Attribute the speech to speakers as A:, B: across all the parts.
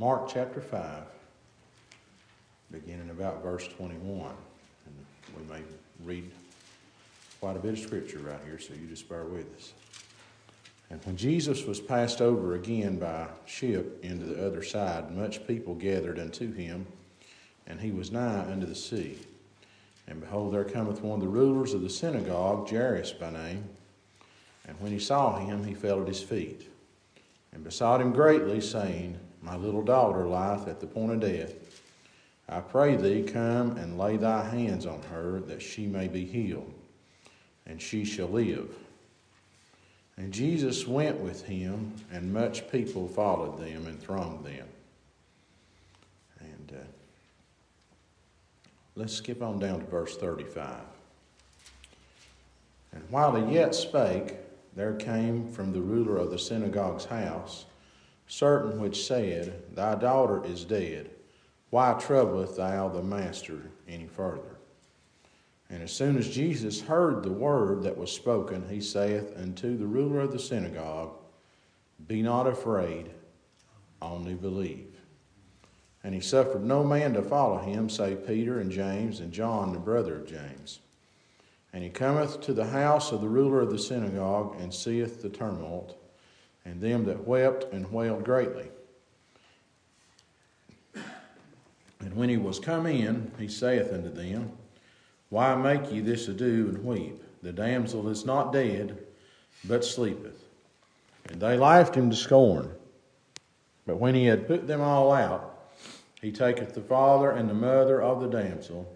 A: Mark chapter 5, beginning about verse 21. And we may read quite a bit of scripture right here, so you just bear with us. And when Jesus was passed over again by ship into the other side, much people gathered unto him, and he was nigh unto the sea. And behold, there cometh one of the rulers of the synagogue, Jairus by name. And when he saw him, he fell at his feet, and besought him greatly, saying, My little daughter lieth at the point of death. I pray thee, come and lay thy hands on her, that she may be healed, and she shall live. And Jesus went with him, and much people followed them and thronged them. And uh, let's skip on down to verse 35. And while he yet spake, there came from the ruler of the synagogue's house certain which said, Thy daughter is dead. Why troubleth thou the master any further? And as soon as Jesus heard the word that was spoken, he saith unto the ruler of the synagogue, Be not afraid, only believe. And he suffered no man to follow him, save Peter and James and John, the brother of James. And he cometh to the house of the ruler of the synagogue, and seeth the tumult, and them that wept and wailed greatly. And when he was come in, he saith unto them, Why make ye this ado and weep? The damsel is not dead, but sleepeth. And they laughed him to scorn. But when he had put them all out, he taketh the father and the mother of the damsel,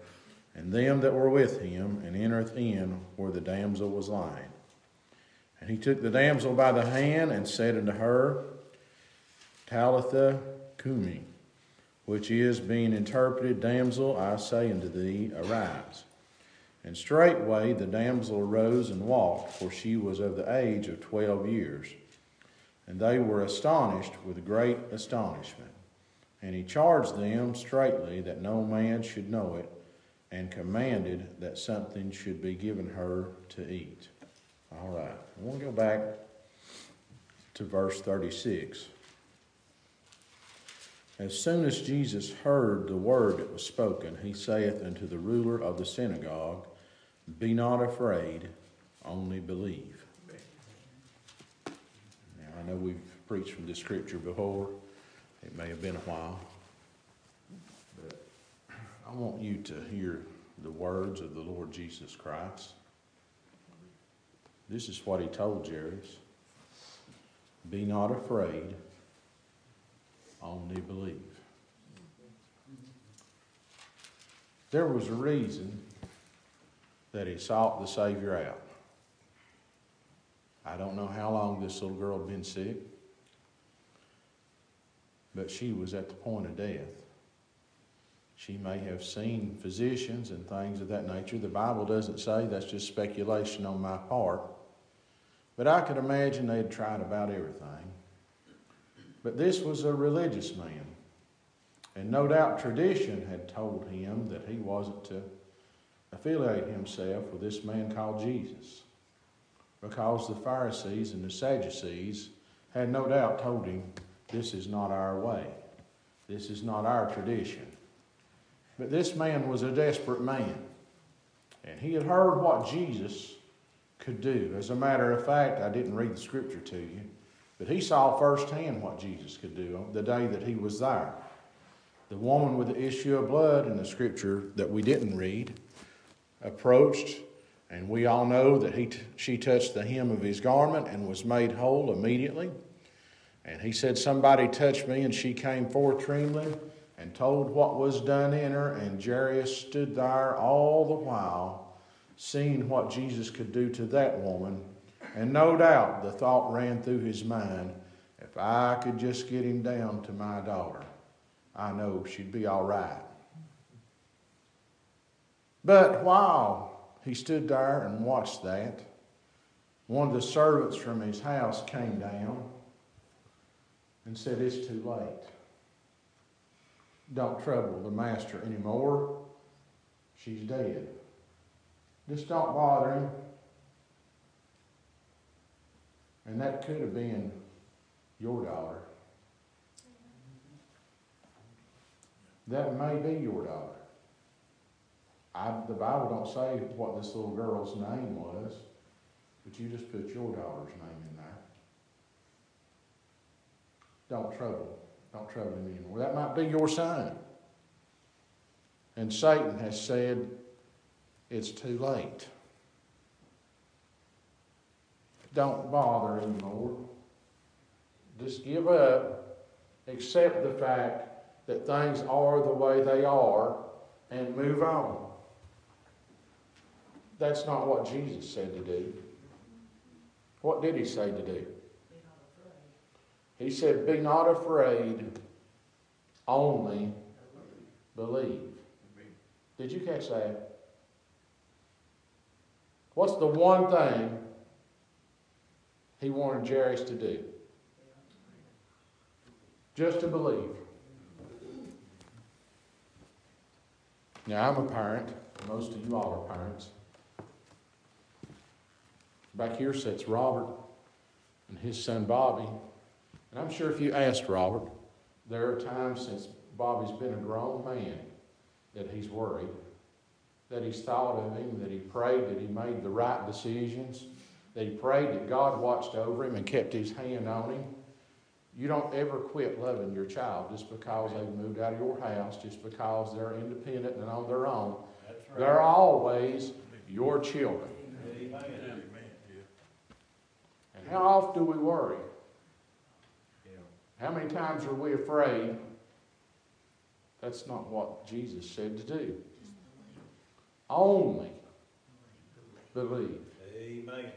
A: and them that were with him, and entereth in where the damsel was lying. And he took the damsel by the hand and said unto her, Talitha cumi, which is, being interpreted, Damsel, I say unto thee, arise. And straightway the damsel arose and walked, for she was of the age of twelve years. And they were astonished with great astonishment. And he charged them straitly that no man should know it, and commanded that something should be given her to eat. All right, I want to go back to verse 36. As soon as Jesus heard the word that was spoken, he saith unto the ruler of the synagogue, Be not afraid, only believe. Now, I know we've preached from this scripture before. It may have been a while. But I want you to hear the words of the Lord Jesus Christ. This is what he told Jairus Be not afraid, only believe. There was a reason that he sought the Savior out. I don't know how long this little girl had been sick, but she was at the point of death. She may have seen physicians and things of that nature. The Bible doesn't say, that's just speculation on my part. But I could imagine they'd tried about everything. But this was a religious man. And no doubt tradition had told him that he wasn't to affiliate himself with this man called Jesus. Because the Pharisees and the Sadducees had no doubt told him, this is not our way. This is not our tradition. But this man was a desperate man. And he had heard what Jesus could do. As a matter of fact, I didn't read the scripture to you, but he saw firsthand what Jesus could do the day that he was there. The woman with the issue of blood in the scripture that we didn't read approached, and we all know that he t- she touched the hem of his garment and was made whole immediately. And he said, Somebody touched me, and she came forth trembling and told what was done in her, and Jairus stood there all the while seeing what Jesus could do to that woman. And no doubt the thought ran through his mind if I could just get him down to my daughter, I know she'd be all right. But while he stood there and watched that, one of the servants from his house came down and said, It's too late. Don't trouble the master anymore. She's dead. Just don't bother him. And that could have been your daughter. That may be your daughter. I, the Bible don't say what this little girl's name was, but you just put your daughter's name in there. Don't trouble. Don't trouble him anymore. That might be your son. And Satan has said, it's too late. Don't bother anymore. Just give up. Accept the fact that things are the way they are and move on. That's not what Jesus said to do. What did he say to do? He said, Be not afraid, only believe. Did you catch that? What's the one thing he wanted Jairus to do? Just to believe. Now, I'm a parent. Most of you all are parents. Back here sits Robert and his son Bobby. And I'm sure if you asked Robert, there are times since Bobby's been a grown man that he's worried, that he's thought of him, that he prayed that he made the right decisions, that he prayed that God watched over him and kept his hand on him. You don't ever quit loving your child just because they've moved out of your house, just because they're independent and on their own. Right. They're always your children. Amen. And how often do we worry? How many times are we afraid? That's not what Jesus said to do. Only believe. Amen.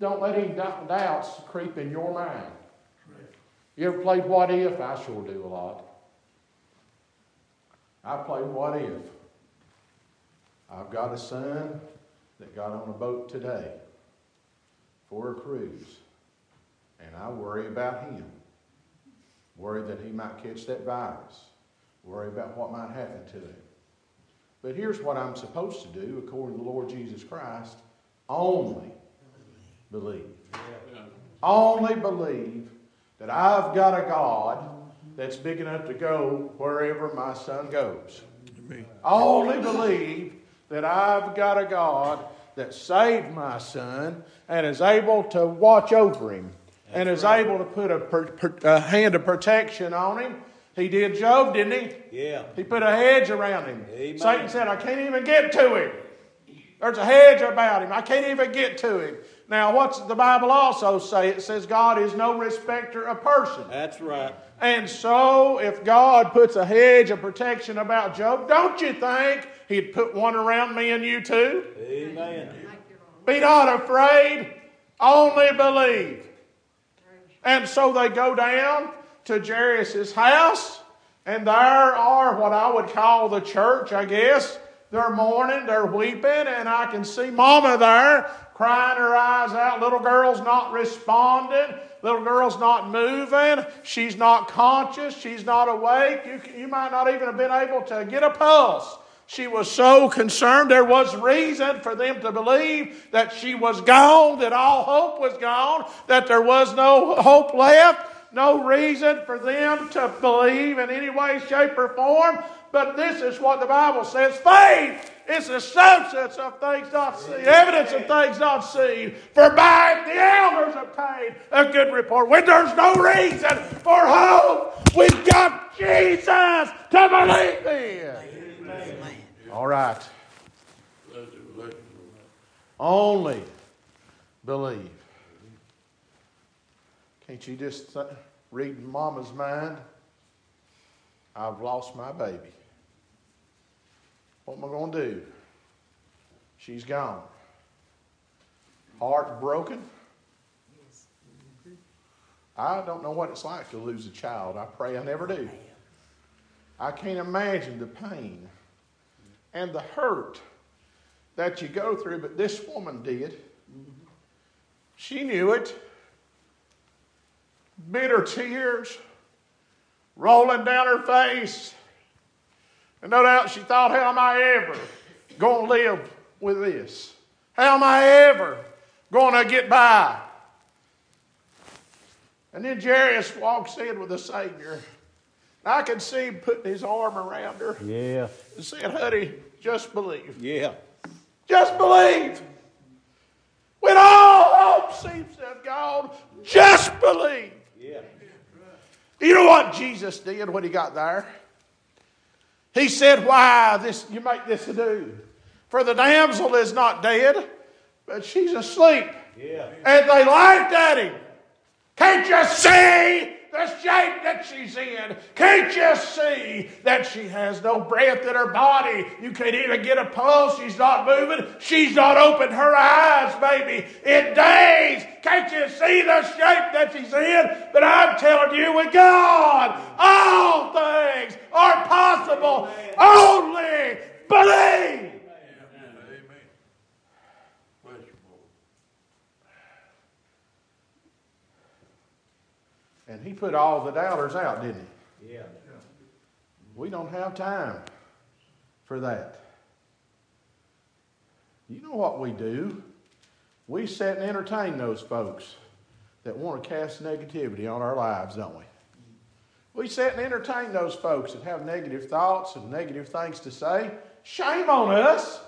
A: Don't let any doubts creep in your mind. You ever played what if? I sure do a lot. I play what if. I've got a son that got on a boat today for a cruise, and I worry about him. Worry that he might catch that virus. Worry about what might happen to him. But here's what I'm supposed to do according to the Lord Jesus Christ only believe. Only believe that I've got a God that's big enough to go wherever my son goes. Only believe that I've got a God that saved my son and is able to watch over him and is able to put a, per, per, a, hand of protection on him. He did Job, didn't he?
B: Yeah.
A: He put a hedge around him. Amen. Satan said, I can't even get to him. There's a hedge about him. I can't even get to him. Now, what's the Bible also say? It says God is no respecter of person.
B: That's right.
A: And so, if God puts a hedge of protection about Job, don't you think He'd put one around me and you too?
B: Amen.
A: Be not afraid, only believe. And so they go down to Jairus' house, and there are what I would call the church, I guess. They're mourning, they're weeping, and I can see Mama there crying her eyes out. Little girl's not responding. Little girl's not moving. She's not conscious. She's not awake. You, you might not even have been able to get a pulse. She was so concerned. There was reason for them to believe that she was gone, that all hope was gone, that there was no hope left. No reason for them to believe in any way, shape, or form. But this is what the Bible says faith is the substance of things not seen, evidence of things not seen. For by it the elders obtained a good report. When there's no reason for hope, we've got Jesus to believe in. All right. Only believe. Can't you just read Mama's mind? I've lost my baby. What am I going to do? She's gone. Heart broken. I don't know what it's like to lose a child. I pray I never do. I can't imagine the pain and the hurt that you go through, but this woman did. She knew it. Bitter tears rolling down her face. And no doubt she thought, how am I ever going to live with this? How am I ever going to get by? And then Jairus walks in with the Savior. I could see him putting his arm around her
C: Yeah.
A: and saying, honey, just believe.
C: Yeah.
A: Just believe. When all hope seems to have gone, just believe. You know what Jesus did when he got there? He said, Why this you make this ado? For the damsel is not dead, but she's asleep.
C: Yeah.
A: And they laughed at him. Can't you see the shape that she's in? Can't you see that she has no breath in her body? You can't even get a pulse. She's not moving. She's not opened her eyes, maybe, in days. Can't you see the shape that she's in? But I'm telling you, with God, all things are possible. Only believe. And he put all the doubters out, didn't he?
C: Yeah.
A: We don't have time for that. You know what we do? We sit and entertain those folks that want to cast negativity on our lives, don't we? We sit and entertain those folks that have negative thoughts and negative things to say. Shame on us.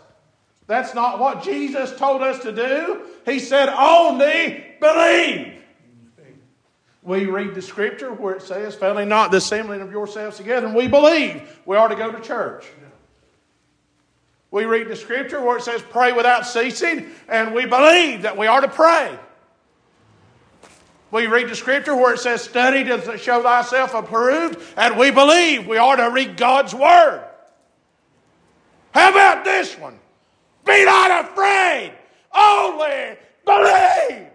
A: That's not what Jesus told us to do. He said, only believe. We read the scripture where it says, failing not the assembling of yourselves together, and we believe we are to go to church. We read the scripture where it says, pray without ceasing, and we believe that we are to pray. We read the scripture where it says, study to show thyself approved, and we believe we are to read God's word. How about this one? Be not afraid, only believe.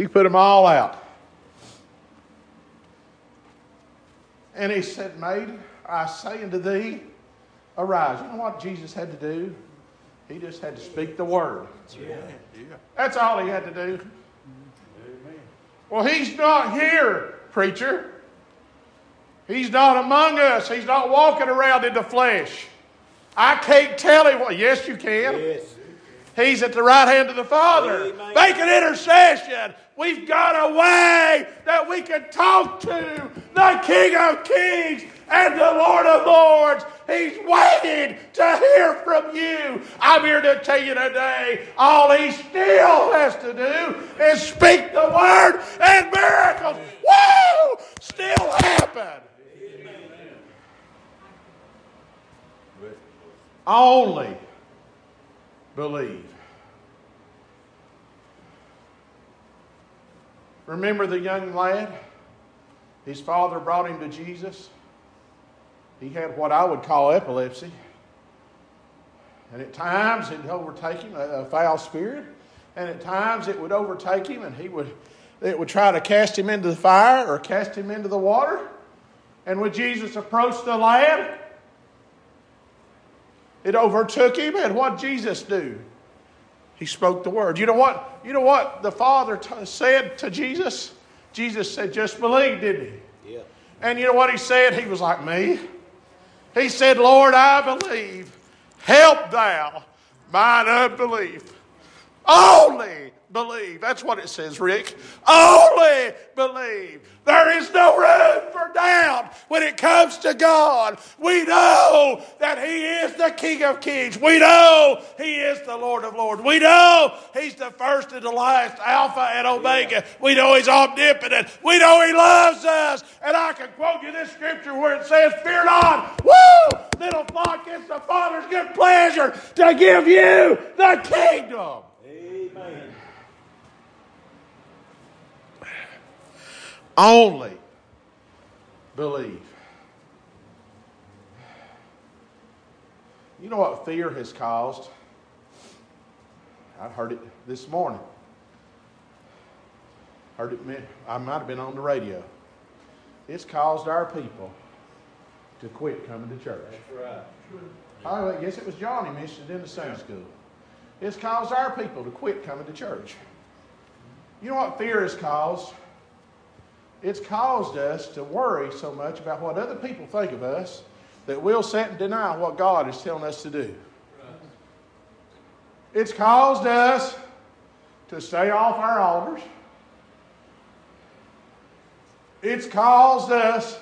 A: He put them all out. And he said, Maid, I say unto thee, arise. You know what Jesus had to do? He just had to speak the word. That's all he had to do. Well, he's not here, preacher. He's not among us. He's not walking around in the flesh. I can't tell him what. Yes, you can.
C: Yes.
A: He's at the right hand of the Father,
C: Amen.
A: making intercession. We've got a way that we can talk to the King of Kings and the Lord of Lords. He's waiting to hear from you. I'm here to tell you today, all he still has to do is speak the word, and miracles, woo, still happen. Only believe. Remember the young lad? His father brought him to Jesus. He had what I would call epilepsy. And at times it'd overtake him, a, foul spirit. And at times it would overtake him and he would, it would try to cast him into the fire or cast him into the water. And when Jesus approached the lad, it overtook him. And what did Jesus do? He spoke the word. You know what? You know what the Father t- said to Jesus? Jesus said, "Just believe," didn't he?
C: Yeah.
A: And you know what he said? He was like me. He said, "Lord, I believe. Help thou mine unbelief." Only believe. That's what it says, Rick. Only believe. There is no room for doubt when it comes to God. We know that He is the King of Kings. We know He is the Lord of Lords. We know He's the first and the last, Alpha and Omega. We know He's omnipotent. We know He loves us. And I can quote you this scripture where it says, Fear not. Woo! Little flock, it's the Father's good pleasure to give you the kingdom. Only believe. You know what fear has caused? I heard it this morning. Heard it. I might have been on the radio. It's caused our people to quit coming to church.
C: That's right.
A: Oh, I guess it was Johnny mentioned it in the Sunday school. It's caused our people to quit coming to church. You know what fear has caused? It's caused us to worry so much about what other people think of us that we'll sit and deny what God is telling us to do. It's caused us to stay off our altars. It's caused us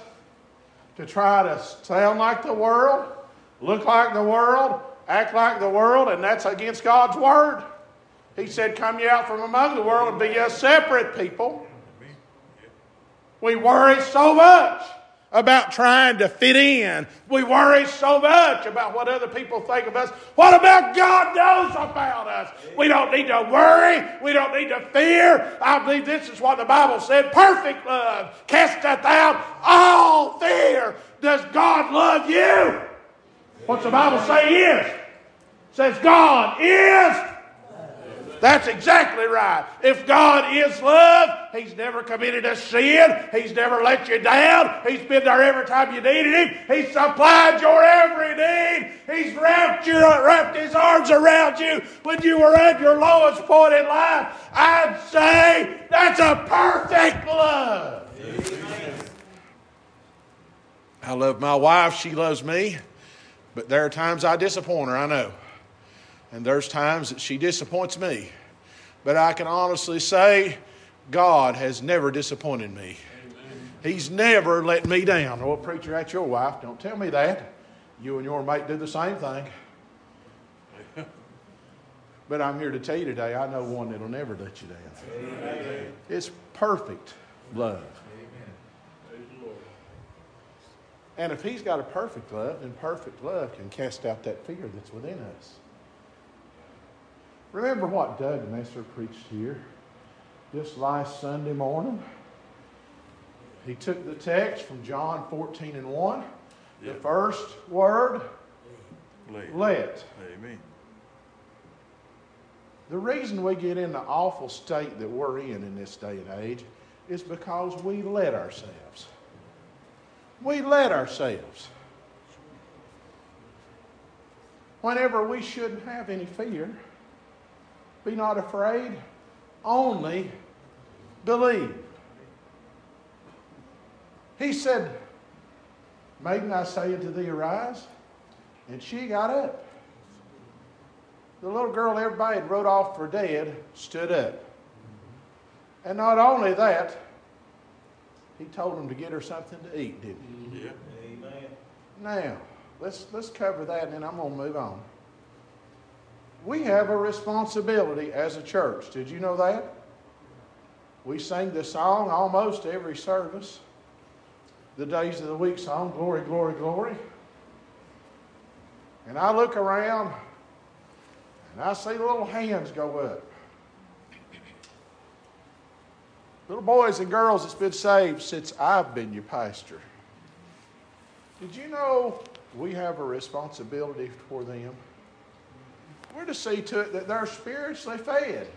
A: to try to sound like the world, look like the world, act like the world, and that's against God's word. He said, Come ye out from among the world and be ye separate people. We worry so much about trying to fit in. We worry so much about what other people think of us. What about God knows about us? We don't need to worry. We don't need to fear. I believe this is what the Bible said. Perfect love casteth out all fear. Does God love you? What's the Bible say is? Says God is that's exactly right. If God is love, He's never committed a sin. He's never let you down. He's been there every time you needed Him. He's supplied your every need. He's wrapped, wrapped His arms around you when you were at your lowest point in life. I'd say that's a perfect love. Amen. I love my wife. She loves me. But there are times I disappoint her, I know. And there's times that she disappoints me. But I can honestly say, God has never disappointed me. Amen. He's never let me down. Well, preacher, that's your wife. Don't tell me that. You and your mate do the same thing. but I'm here to tell you today, I know one that'll never let you down. Amen. It's perfect love. And if he's got a perfect love, then perfect love can cast out that fear that's within us. Remember what Doug Messer preached here just last Sunday morning? He took the text from John 14 and 1. Yep. The first word, let. let.
B: Amen.
A: The reason we get in the awful state that we're in in this day and age is because we let ourselves. We let ourselves. Whenever we shouldn't have any fear. Be not afraid, only believe. He said, Maiden, I say unto thee, arise. And she got up. The little girl everybody had wrote off for dead stood up. And not only that, he told them to get her something to eat, didn't he? Yeah. Amen. Now, let's, let's cover that and then I'm going to move on we have a responsibility as a church. Did you know that? We sing this song almost every service. The Days of the Week song, Glory, Glory, Glory. And I look around and I see little hands go up. Little boys and girls that's been saved since I've been your pastor. Did you know we have a responsibility for them? We're to see to it that they're spiritually fed,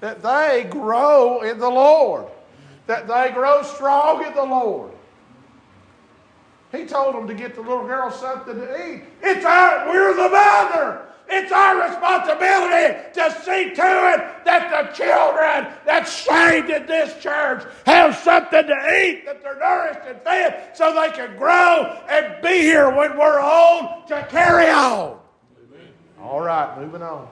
A: that they grow in the Lord, that they grow strong in the Lord. He told them to get the little girl something to eat. It's our, we're the mother. It's our responsibility to see to it that the children that's saved in this church have something to eat, that they're nourished and fed, so they can grow and be here when we're old to carry on. All right, moving on.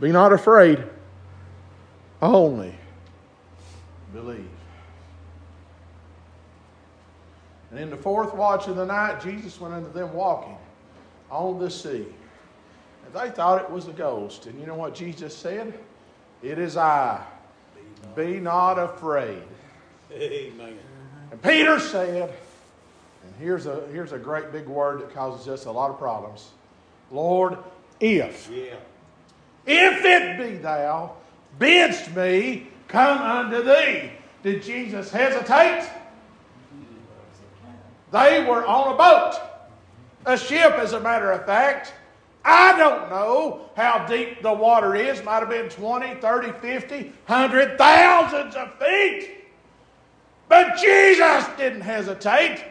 A: Be not afraid, only believe. And in the fourth watch of the night, Jesus went unto them walking on the sea. And they thought it was a ghost. And you know what Jesus said? It is I. Be not afraid. Amen. And Peter said, and here's a, here's a great big word that causes us a lot of problems. Lord, if. Yeah. If it be thou, bidst me come unto thee. Did Jesus hesitate? They were on a boat, a ship, as a matter of fact. I don't know how deep the water is. Might have been 20, 30, 50, 100, thousands of feet. But Jesus didn't hesitate.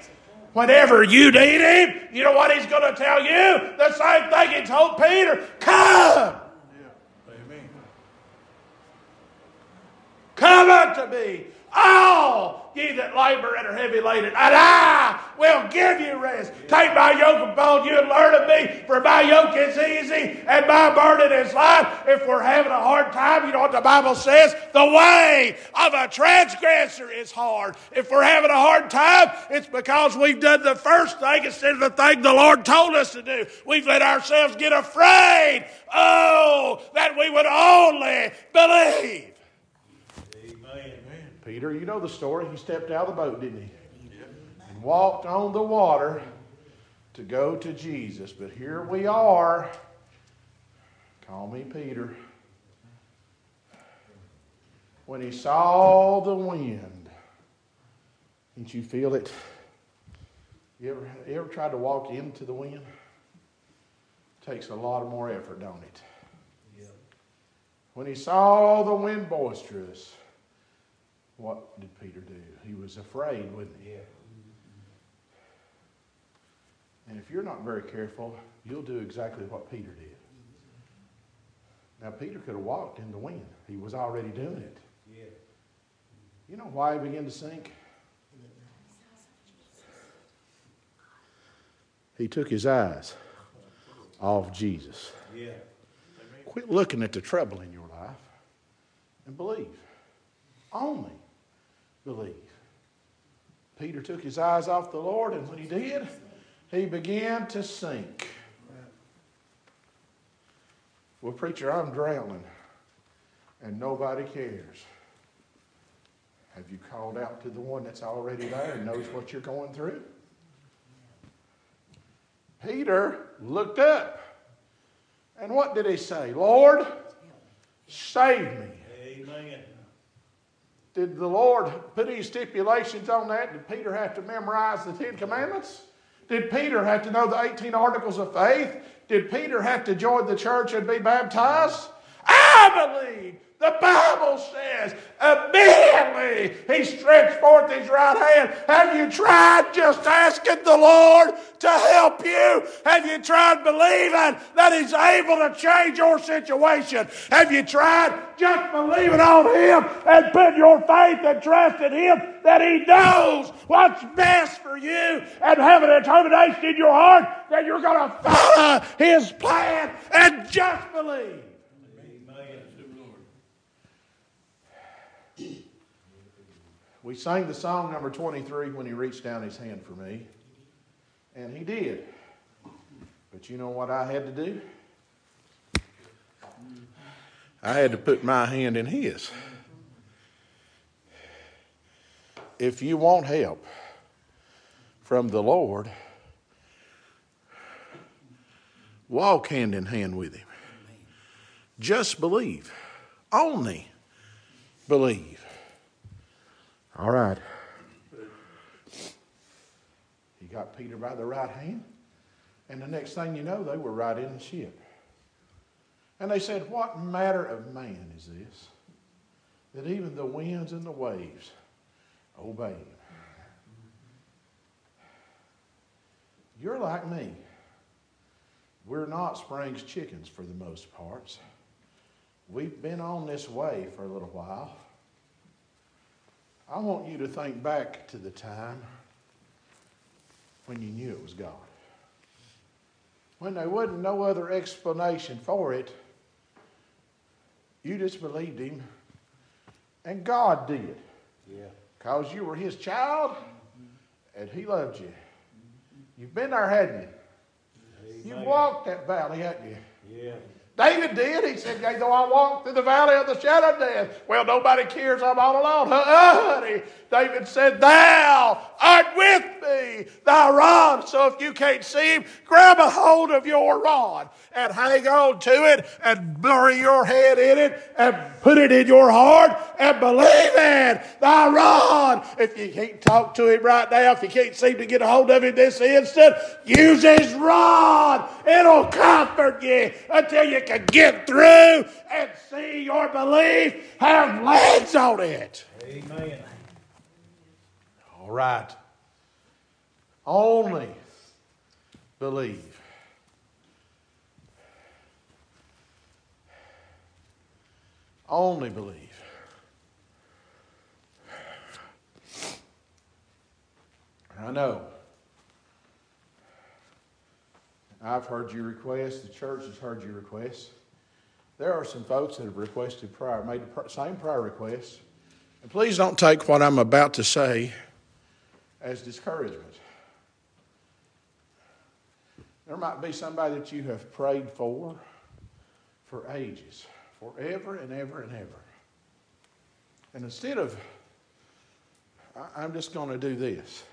A: Whenever you need him, you know what he's going to tell you? The same thing he told Peter come. Yeah. Amen. Come unto me, all ye that labor and are heavy laden, and I will give you rest. Take my yoke upon you and learn of me, for my yoke is easy and my burden is light. If we're having a hard time, you know what the Bible says? The way of a transgressor is hard. If we're having a hard time, it's because we've done the first thing instead of the thing the Lord told us to do. We've let ourselves get afraid. Oh, that we would only believe. Peter, you know the story. He stepped out of the boat, didn't he? And walked on the water to go to Jesus. But here we are. Call me Peter. When he saw the wind, didn't you feel it? You ever, you ever tried to walk into the wind? Takes a lot more effort, don't it? When he saw the wind boisterous, what did Peter do? He was afraid, wasn't he? Yeah. And if you're not very careful, you'll do exactly what Peter did. Now, Peter could have walked in the wind. He was already doing it. Yeah. You know why he began to sink? He took his eyes off Jesus. Yeah. Quit looking at the trouble in your life and believe. Only believe. Peter took his eyes off the Lord, and when he did, he began to sink. Well, preacher, I'm drowning, and nobody cares. Have you called out to the one that's already there and knows what you're going through? Peter looked up. And what did he say? Lord, save me. Amen. Did the Lord put any stipulations on that? Did Peter have to memorize the Ten Commandments? Did Peter have to know the 18 articles of faith? Did Peter have to join the church and be baptized? I believe the Bible says immediately he stretched forth his right hand. Have you tried just asking the Lord to help you? Have you tried believing that he's able to change your situation? Have you tried just believing on him and putting your faith and trust in him that he knows what's best for you and having a determination in your heart that you're going to follow his plan and just believe? We sang the song number 23 when he reached down his hand for me. And he did. But you know what I had to do? I had to put my hand in his. If you want help from the Lord, walk hand in hand with him. Just believe. Only believe. All right. He got Peter by the right hand, and the next thing you know, they were right in the ship. And they said, What matter of man is this? That even the winds and the waves obey him. You're like me. We're not Springs chickens for the most parts. We've been on this way for a little while. I want you to think back to the time when you knew it was God. When there wasn't no other explanation for it, you just believed Him, and God did. Yeah. Because you were His child, and He loved you. You've been there, hadn't you? Amen. You walked that valley, hadn't you? Yeah. David did. He said, Yea, though I walk through the valley of the shadow of death. Well, nobody cares. I'm all alone. Uh, honey. David said, Thou art with me, thy rod. So if you can't see him, grab a hold of your rod and hang on to it and bury your head in it and put it in your heart and believe in thy rod. If you can't talk to him right now, if you can't seem to get a hold of him this instant, use his rod. It'll comfort you until you can get through and see your belief have legs on it. Amen. All right. Only believe. Only believe. I know. I've heard your request. The church has heard your request. There are some folks that have requested prayer, made the same prayer requests. And please don't take what I'm about to say as discouragement. There might be somebody that you have prayed for for ages, forever and ever and ever. And instead of, I'm just going to do this.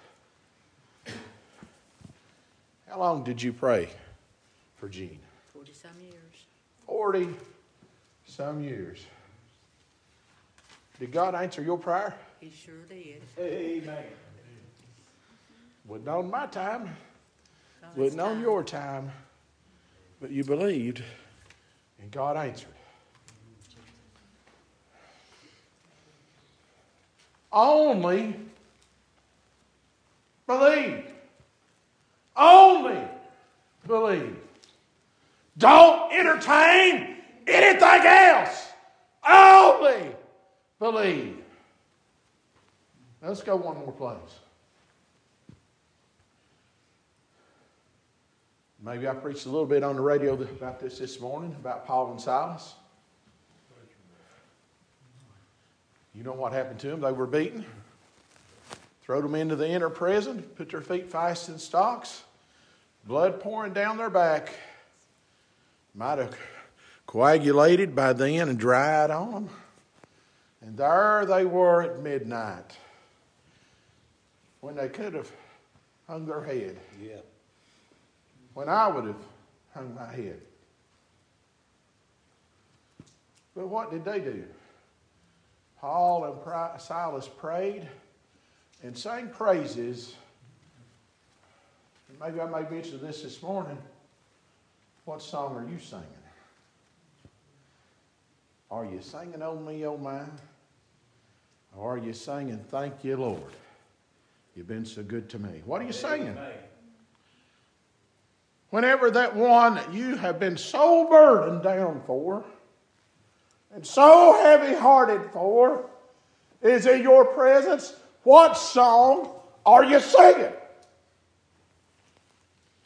A: How long did you pray for Jean?
C: 40 some years.
A: 40 some years. Did God answer your prayer?
C: He sure did.
B: Amen.
A: Wasn't on my time,
C: his
A: wasn't on
C: time.
A: your time, but you believed and God answered. Only believe. Only believe. Don't entertain anything else. Only believe. Let's go one more place. Maybe I preached a little bit on the radio about this this morning, about Paul and Silas. You know what happened to them? They were beaten, throw them into the inner prison, put their feet fast in stocks, blood pouring down their back. Might have coagulated by then and dried on them. And there they were at midnight when they could have hung their head
B: Yeah.
A: when I would have hung my head. But what did they do? Paul and Silas prayed and sang praises. And maybe I may mention this this morning. What song are you singing? Are you singing on me, oh mine? Or are you singing, Thank you, Lord? You've been so good to me. What are you singing? Whenever that one that you have been so burdened down for and so heavy hearted for is in your presence, what song are you singing?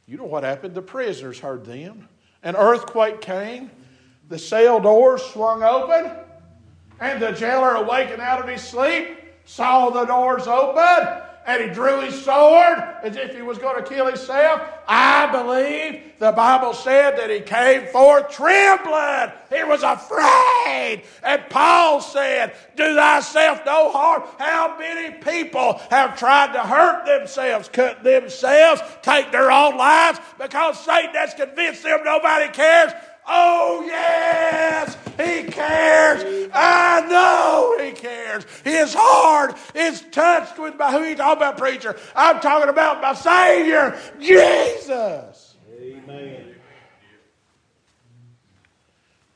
A: You know what happened? The prisoners heard them. An earthquake came, the cell doors swung open, and the jailer, awakened out of his sleep, saw the doors open, and he drew his sword as if he was going to kill himself. I believe the Bible said that he came forth trembling. He was afraid. And Paul said, Do thyself no harm. How many people have tried to hurt themselves, cut themselves, take their own lives because Satan has convinced them nobody cares? Oh, yes, he cares. I know he cares. His heart is touched with my, who you talking about, preacher? I'm talking about my Savior, Jesus.
B: Amen.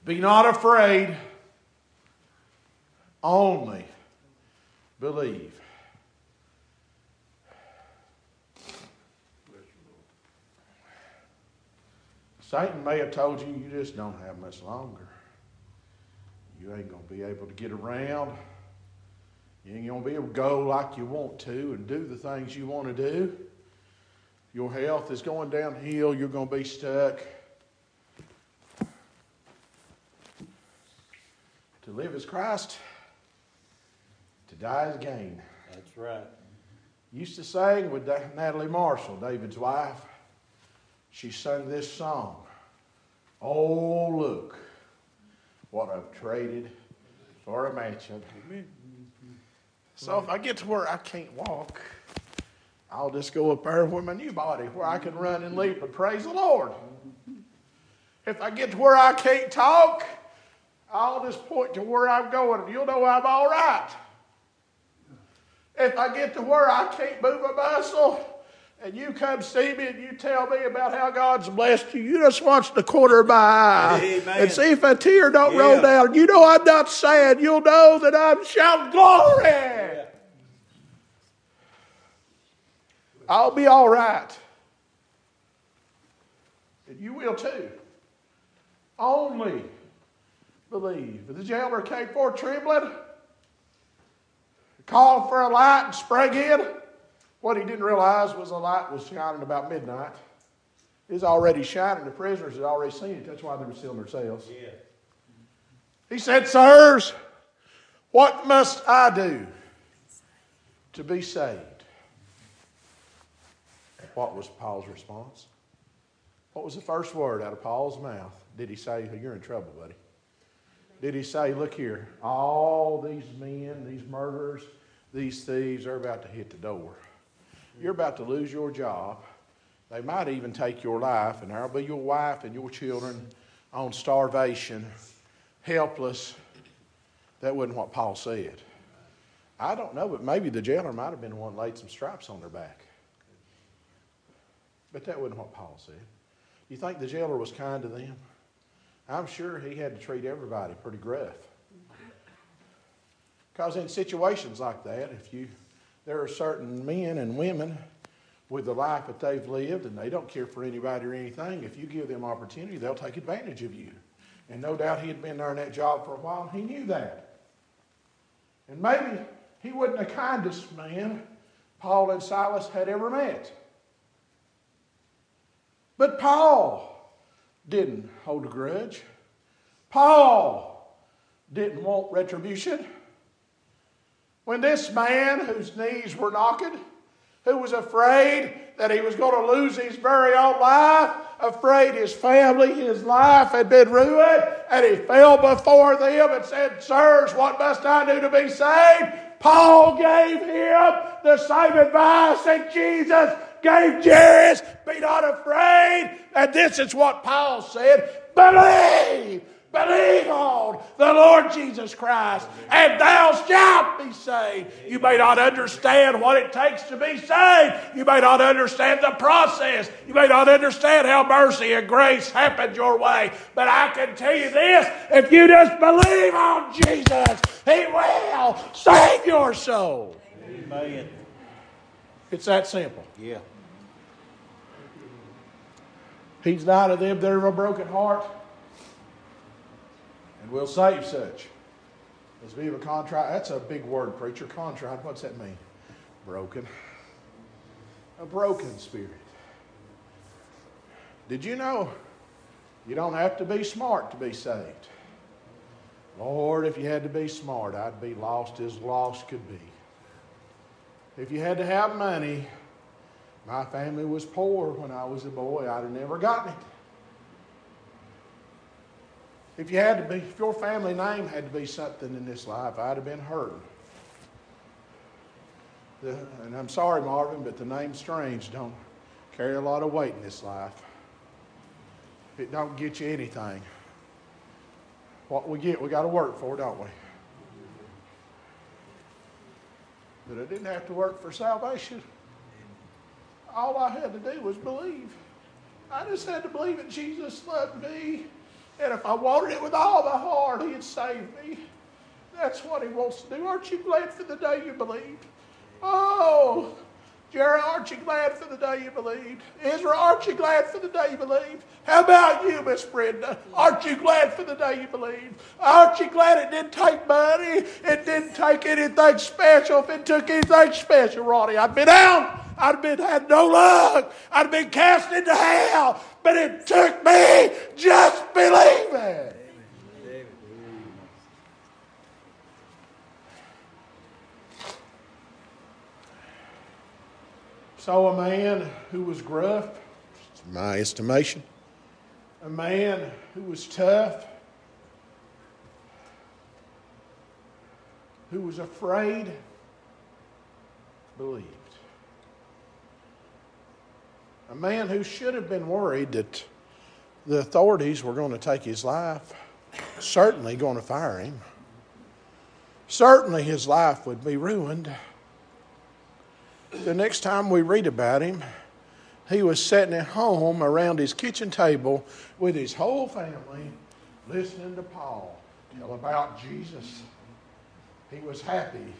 A: Be not afraid, only believe. Satan may have told you you just don't have much longer. You ain't going to be able to get around. You ain't going to be able to go like you want to and do the things you want to do. Your health is going downhill. You're going to be stuck. To live is Christ, to die is gain.
B: That's right.
A: Used to sing with Natalie Marshall, David's wife. She sung this song. Oh, look what I've traded for a mansion. So if I get to where I can't walk, I'll just go up there with my new body where I can run and leap and praise the Lord. If I get to where I can't talk, I'll just point to where I'm going and you'll know I'm all right. If I get to where I can't move a muscle, and you come see me and you tell me about how God's blessed you, you just watch the corner of my eye
B: Amen.
A: and see if a tear don't roll down. You know I'm not sad. You'll know that I'm shouting glory. I'll be all right. And you will too. Only believe. The jailer came forth trembling, called for a light and sprang in. What he didn't realize was the light was shining about midnight. It was already shining. The prisoners had already seen it. That's why they were still in their cells.
D: Yeah.
A: He said, Sirs, what must I do to be saved? What was Paul's response? What was the first word out of Paul's mouth? Did he say, You're in trouble, buddy? Did he say, Look here, all these men, these murderers, these thieves are about to hit the door. You're about to lose your job. They might even take your life, and there'll be your wife and your children on starvation, helpless. That wasn't what Paul said. I don't know, but maybe the jailer might have been the one laid some stripes on their back. But that wasn't what Paul said. You think the jailer was kind to them? I'm sure he had to treat everybody pretty gruff. Because in situations like that, if you there are certain men and women with the life that they've lived and they don't care for anybody or anything, if you give them opportunity, they'll take advantage of you. And no doubt he had been there in that job for a while, and he knew that. And maybe he wasn't the kindest man Paul and Silas had ever met. But Paul didn't hold a grudge. Paul didn't want retribution. When this man whose knees were knocking, who was afraid that he was going to lose his very own life, afraid his family, his life had been ruined, and he fell before them and said, Sirs, what must I do to be saved? Paul gave him the same advice that Jesus gave Jairus. Be not afraid. And this is what Paul said believe. Believe on the Lord Jesus Christ, and thou shalt be saved. You may not understand what it takes to be saved. You may not understand the process. You may not understand how mercy and grace happened your way. But I can tell you this if you just believe on Jesus, He will save your soul.
D: Amen.
A: It's that simple.
D: Yeah.
A: He's not of them that are of a broken heart, will save such. As be of a contrite. That's a big word, preacher. Contrite. What's that mean? Broken. A broken spirit. Did you know you don't have to be smart to be saved? Lord, if you had to be smart, I'd be lost as lost could be. If you had to have money, my family was poor when I was a boy. I'd have never gotten it. If you had to be, if your family name had to be something in this life, I'd have been hurting. And I'm sorry, Marvin, but the name Strange don't carry a lot of weight in this life. It don't get you anything. What we get, we got to work for, don't we? But I didn't have to work for salvation. All I had to do was believe. I just had to believe that Jesus loved me. And if I wanted it with all my heart, He'd save me. That's what He wants to do. Aren't you glad for the day you believed? Oh, Jerry, aren't you glad for the day you believed? Israel, aren't you glad for the day you believed? How about you, Miss Brenda? Aren't you glad for the day you believed? Aren't you glad it didn't take money? It didn't take anything special. If it took anything special, Ronnie, I'd been out. I'd been had no luck. I'd been cast into hell. But it took me just believing. Saw a man who was gruff, my estimation, a man who was tough, who was afraid, believed. A man who should have been worried that the authorities were going to take his life, certainly going to fire him. Certainly his life would be ruined. The next time we read about him, he was sitting at home around his kitchen table with his whole family, listening to Paul tell about Jesus. He was happy.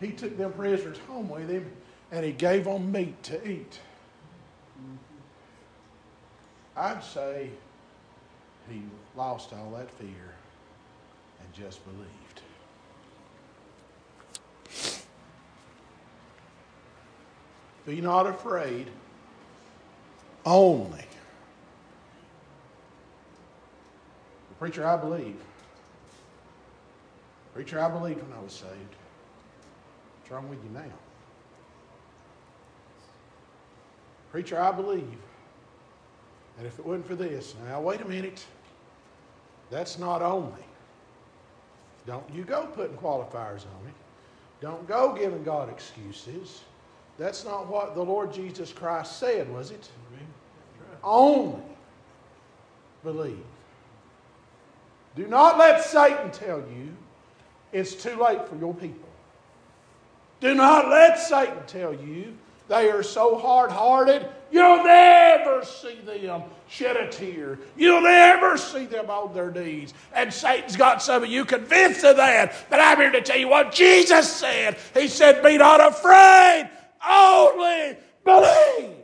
A: He took them prisoners home with him and he gave them meat to eat. I'd say he lost all that fear and just believed. Be not afraid, only. Preacher, I believe. Preacher, I believed when I was saved. What's wrong with you now? Preacher, I believe. And if it wasn't for this, now wait a minute. That's not only. Don't you go putting qualifiers on it. Don't go giving God excuses. That's not what the Lord Jesus Christ said, was it? Only believe. Do not let Satan tell you it's too late for your people. Do not let Satan tell you they are so hard hearted, you'll never see them shed a tear. You'll never see them on their knees. And Satan's got some of you convinced of that. But I'm here to tell you what Jesus said. He said, Be not afraid, only believe.